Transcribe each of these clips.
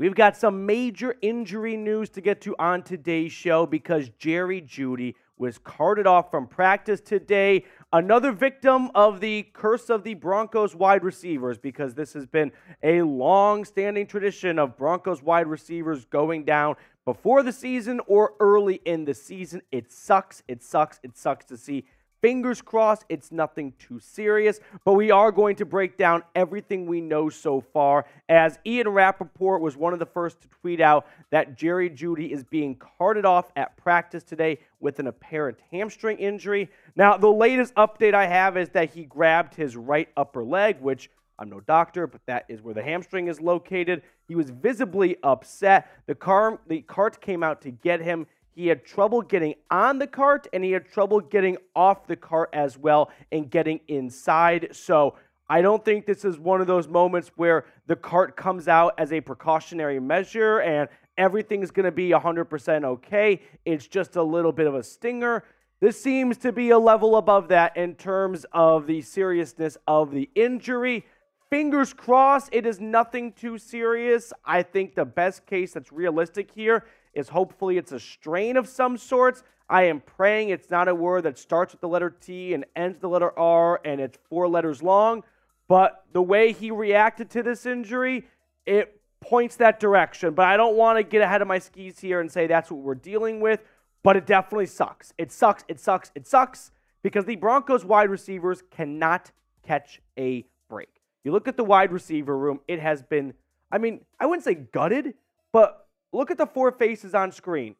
We've got some major injury news to get to on today's show because Jerry Jeudy was carted off from practice today. Another victim of the curse of the Broncos wide receivers because this has been a long standing tradition of Broncos wide receivers going down before the season or early in the season. It sucks. It sucks. It sucks to see Fingers crossed it's nothing too serious, but we are going to break down everything we know so far. As Ian Rapoport was one of the first to tweet out that Jerry Jeudy is being carted off at practice today with an apparent hamstring injury. Now, the latest update I have is that he grabbed his right upper leg, which I'm no doctor, but that is where the hamstring is located. He was visibly upset. The car, the cart came out to get him. He had trouble getting on the cart and he had trouble getting off the cart as well and getting inside. So I don't think this is one of those moments where the cart comes out as a precautionary measure and everything's going to be 100% okay. It's just a little bit of a stinger. This seems to be a level above that in terms of the seriousness of the injury. Fingers crossed, it is nothing too serious. I think the best case that's realistic here is hopefully it's a strain of some sorts. I am praying it's not a word that starts with the letter T and ends the letter R and it's four letters long. But the way he reacted to this injury, it points that direction. But I don't want to get ahead of my skis here and say that's what we're dealing with. But it definitely sucks. It sucks. It sucks. It sucks because the Broncos wide receivers cannot catch a break. You look at the wide receiver room, it has been, I mean, I wouldn't say gutted, but Look at the four faces on screen.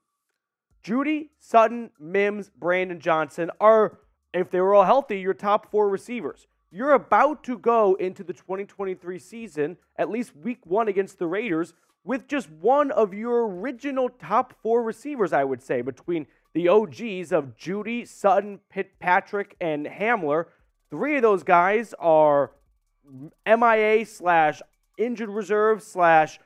Jeudy, Sutton, Mims, Brandon Johnson are, if they were all healthy, your top four receivers. You're about to go into the 2023 season, at least week one against the Raiders, with just one of your original top four receivers, I would say, between the OGs of Jeudy, Sutton, Pitt, Patrick, and Hamler. Three of those guys are MIA slash injured reserve slash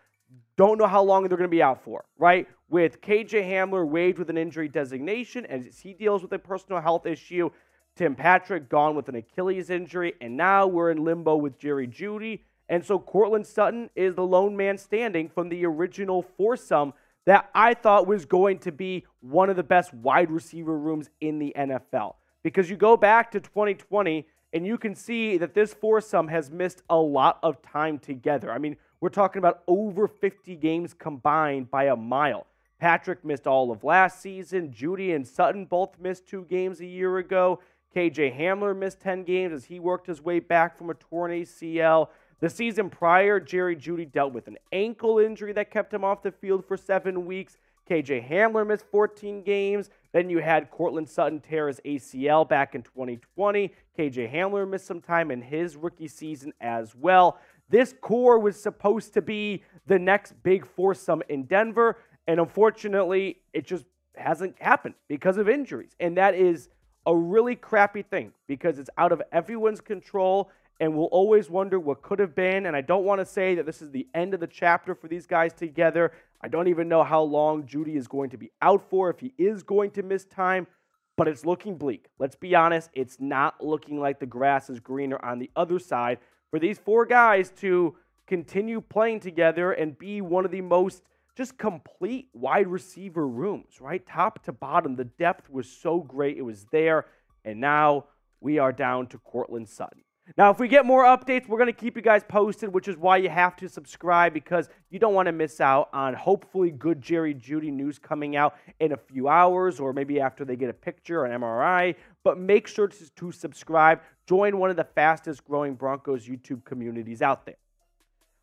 don't know how long they're going to be out for, right? With KJ Hamler waived with an injury designation as he deals with a personal health issue, Tim Patrick gone with an Achilles injury, and now we're in limbo with Jerry Jeudy. And so Courtland Sutton is the lone man standing from the original foursome that I thought was going to be one of the best wide receiver rooms in the NFL. Because you go back to 2020 and you can see that this foursome has missed a lot of time together. I mean, we're talking about over 50 games combined by a mile. Patrick missed all of last season. Jeudy and Sutton both missed two games a year ago. KJ Hamler missed 10 games as he worked his way back from a torn ACL. The season prior, Jerry Jeudy dealt with an ankle injury that kept him off the field for seven weeks. KJ Hamler missed 14 games. Then you had Courtland Sutton tear his ACL back in 2020. KJ Hamler missed some time in his rookie season as well. This core was supposed to be the next big foursome in Denver, and unfortunately, it just hasn't happened because of injuries. And that is a really crappy thing because it's out of everyone's control and we'll always wonder what could have been. And I don't want to say that this is the end of the chapter for these guys together. I don't even know how long Jeudy is going to be out for, if he is going to miss time, but it's looking bleak. Let's be honest, it's not looking like the grass is greener on the other side for these four guys to continue playing together and be one of the most just complete wide receiver rooms, right? Top to bottom. The depth was so great. It was there. And now we are down to Courtland Sutton. Now, if we get more updates, we're going to keep you guys posted, which is why you have to subscribe because you don't want to miss out on hopefully good Jerry Jeudy news coming out in a few hours or maybe after they get a picture or an MRI. But make sure to, to subscribe. Join one of the fastest growing Broncos YouTube communities out there.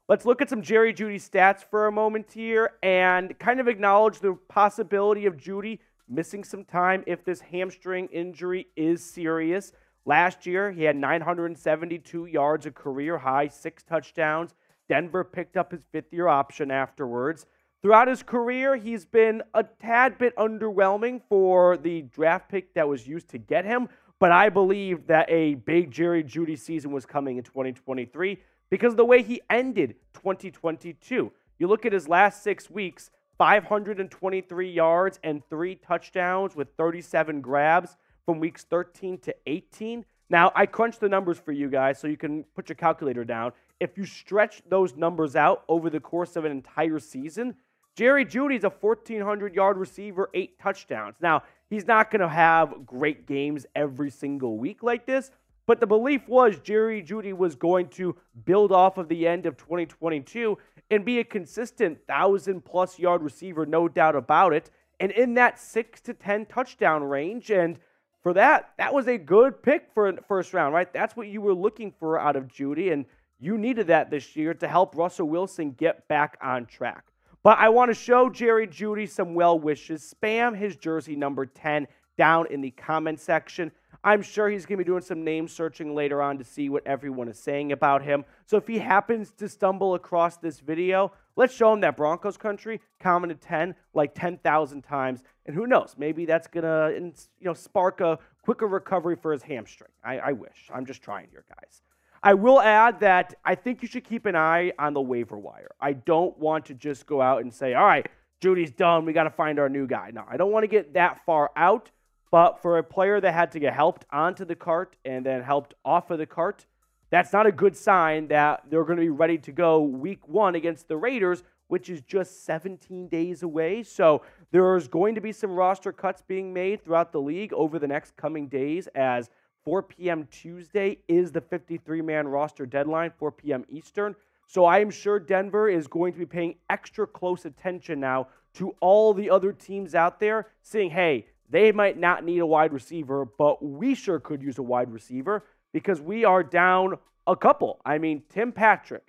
Let's look at some Jerry Jeudy stats for a moment here and kind of acknowledge the possibility of Jeudy missing some time if this hamstring injury is serious. Last year, he had 972 yards, a career high, six touchdowns. Denver picked up his fifth year option afterwards. Throughout his career, he's been a tad bit underwhelming for the draft pick that was used to get him, but I believe that a big Jerry Jeudy season was coming in 2023 because of the way he ended 2022. You look at his last six weeks 523 yards and three touchdowns with 37 grabs from weeks 13 to 18. Now, I crunched the numbers for you guys so you can put your calculator down. If you stretch those numbers out over the course of an entire season, Jerry Jeudy's a 1,400 yard receiver, eight touchdowns. Now, he's not going to have great games every single week like this, but the belief was Jerry Jeudy was going to build off of the end of 2022 and be a consistent 1,000 plus yard receiver, no doubt about it, and in that 6 to 10 touchdown range. And for that, that was a good pick for first round, right? That's what you were looking for out of Jeudy, and you needed that this year to help Russell Wilson get back on track. But I want to show Jerry Jeudy some well wishes. Spam his jersey number 10 down in the comment section. I'm sure he's going to be doing some name searching later on to see what everyone is saying about him. So if he happens to stumble across this video, let's show him that Broncos country commented 10 like 10,000 times. And who knows, maybe that's going to you know spark a quicker recovery for his hamstring. I, I wish. I'm just trying here, guys. I will add that I think you should keep an eye on the waiver wire. I don't want to just go out and say, all right, Jeudy's done. We got to find our new guy. No, I don't want to get that far out. But for a player that had to get helped onto the cart and then helped off of the cart, that's not a good sign that they're going to be ready to go week one against the Raiders, which is just 17 days away. So there's going to be some roster cuts being made throughout the league over the next coming days as 4 p.m. Tuesday is the 53 man roster deadline, 4 p.m. Eastern. So I am sure Denver is going to be paying extra close attention now to all the other teams out there, saying, hey, they might not need a wide receiver, but we sure could use a wide receiver because we are down a couple. I mean, Tim Patrick,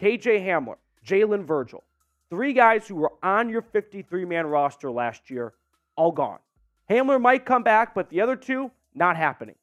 KJ Hamler, Jalen Virgil, three guys who were on your 53 man roster last year, all gone. Hamler might come back, but the other two, not happening.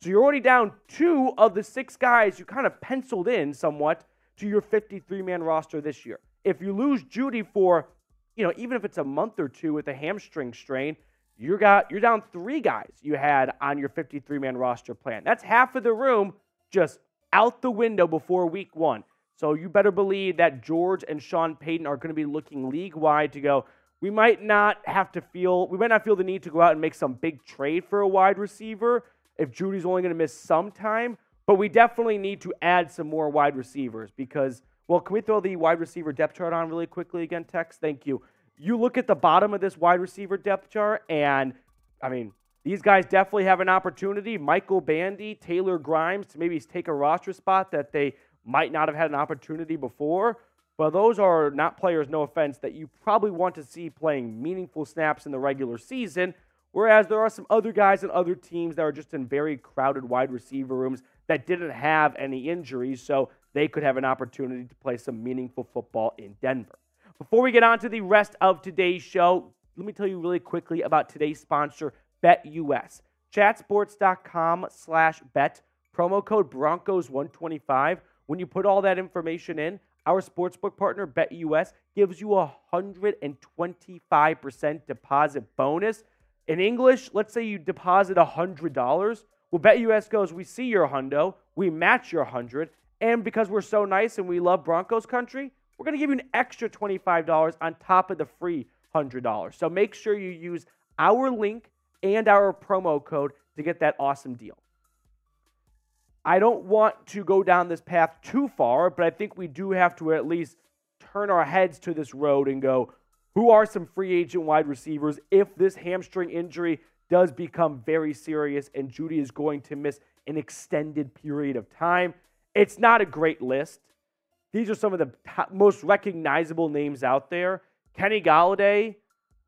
So you're already down two of the six guys you kind of penciled in somewhat to your 53 man roster this year. If you lose Jeudy for, you know, even if it's a month or two with a hamstring strain, you got you're down three guys you had on your 53 man roster plan. That's half of the room just out the window before week one. So you better believe that George and Sean Payton are going to be looking league wide to go. We might not have to feel we might not feel the need to go out and make some big trade for a wide receiver if Jeudy's only going to miss some time, but we definitely need to add some more wide receivers because well, can we throw the wide receiver depth chart on really quickly again, Tex? Thank you you look at the bottom of this wide receiver depth chart, and I mean, these guys definitely have an opportunity. Michael Bandy, Taylor Grimes to maybe take a roster spot that they might not have had an opportunity before. But those are not players, no offense, that you probably want to see playing meaningful snaps in the regular season. Whereas there are some other guys and other teams that are just in very crowded wide receiver rooms that didn't have any injuries, so they could have an opportunity to play some meaningful football in Denver. Before we get on to the rest of today's show, let me tell you really quickly about today's sponsor, BetUS. Chatsports.com slash bet, promo code Broncos125. When you put all that information in, our sportsbook partner, BetUS, gives you a 125% deposit bonus. In English, let's say you deposit $100. Well, BetUS goes, we see your hundo, we match your 100, and because we're so nice and we love Broncos country, we're going to give you an extra $25 on top of the free $100. So make sure you use our link and our promo code to get that awesome deal. I don't want to go down this path too far, but I think we do have to at least turn our heads to this road and go, who are some free agent wide receivers if this hamstring injury does become very serious and Jeudy is going to miss an extended period of time? It's not a great list. These are some of the most recognizable names out there. Kenny Golladay,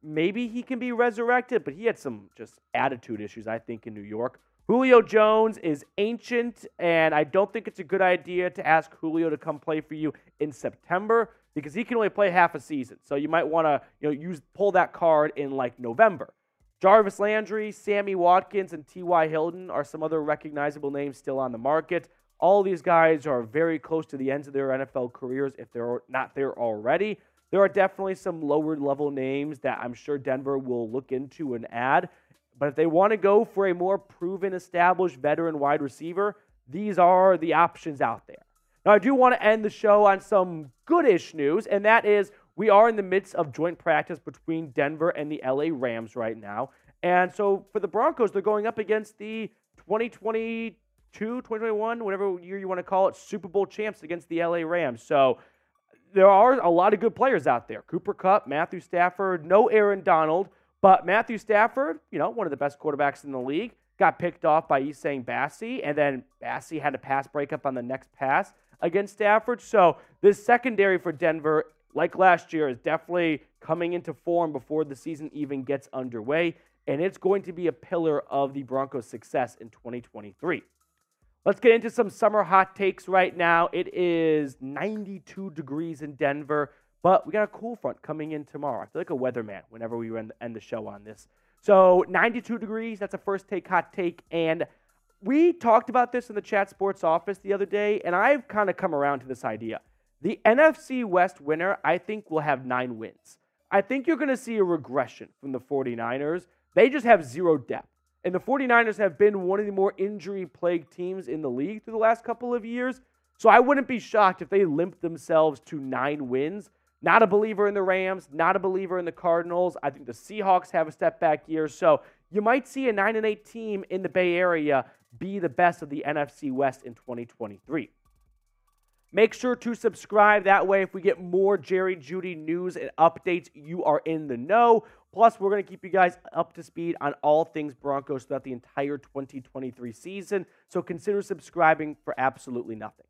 maybe he can be resurrected, but he had some just attitude issues, I think, in New York. Julio Jones is ancient, and I don't think it's a good idea to ask Julio to come play for you in September because he can only play half a season. So you might want to, you know, use pull that card in like November. Jarvis Landry, Sammy Watkins, and T.Y. Hilton are some other recognizable names still on the market. All these guys are very close to the ends of their NFL careers if they're not there already. There are definitely some lower level names that I'm sure Denver will look into and add. But if they want to go for a more proven, established veteran wide receiver, these are the options out there. Now, I do want to end the show on some goodish news, and that is we are in the midst of joint practice between Denver and the LA Rams right now. And so for the Broncos, they're going up against the 2020 2022, 2021, whatever year you want to call it, Super Bowl champs against the LA Rams. So there are a lot of good players out there. Cooper Kupp, Matthew Stafford, no Aaron Donald, but Matthew Stafford, you know, one of the best quarterbacks in the league, got picked off by Essang Bassey, and then Bassey had a pass breakup on the next pass against Stafford. So this secondary for Denver, like last year, is definitely coming into form before the season even gets underway and it's going to be a pillar of the Broncos' success in 2023. Let's get into some summer hot takes right now. It is 92 degrees in Denver, but we got a cool front coming in tomorrow. I feel like a weatherman whenever we end the show on this. So 92 degrees, that's a first take hot take. And we talked about this in the chat sports office the other day, and I've kind of come around to this idea. The NFC West winner, I think, will have nine wins. I think you're going to see a regression from the 49ers. They just have zero depth. And the 49ers have been one of the more injury plagued teams in the league through the last couple of years. So I wouldn't be shocked if they limp themselves to nine wins. Not a believer in the Rams, not a believer in the Cardinals. I think the Seahawks have a step back year. So you might see a 9 and 8 team in the Bay Area be the best of the NFC West in 2023. Make sure to subscribe. That way, if we get more Jerry Jeudy news and updates, you are in the know. Plus, we're going to keep you guys up to speed on all things Broncos throughout the entire 2023 season. So consider subscribing for absolutely nothing.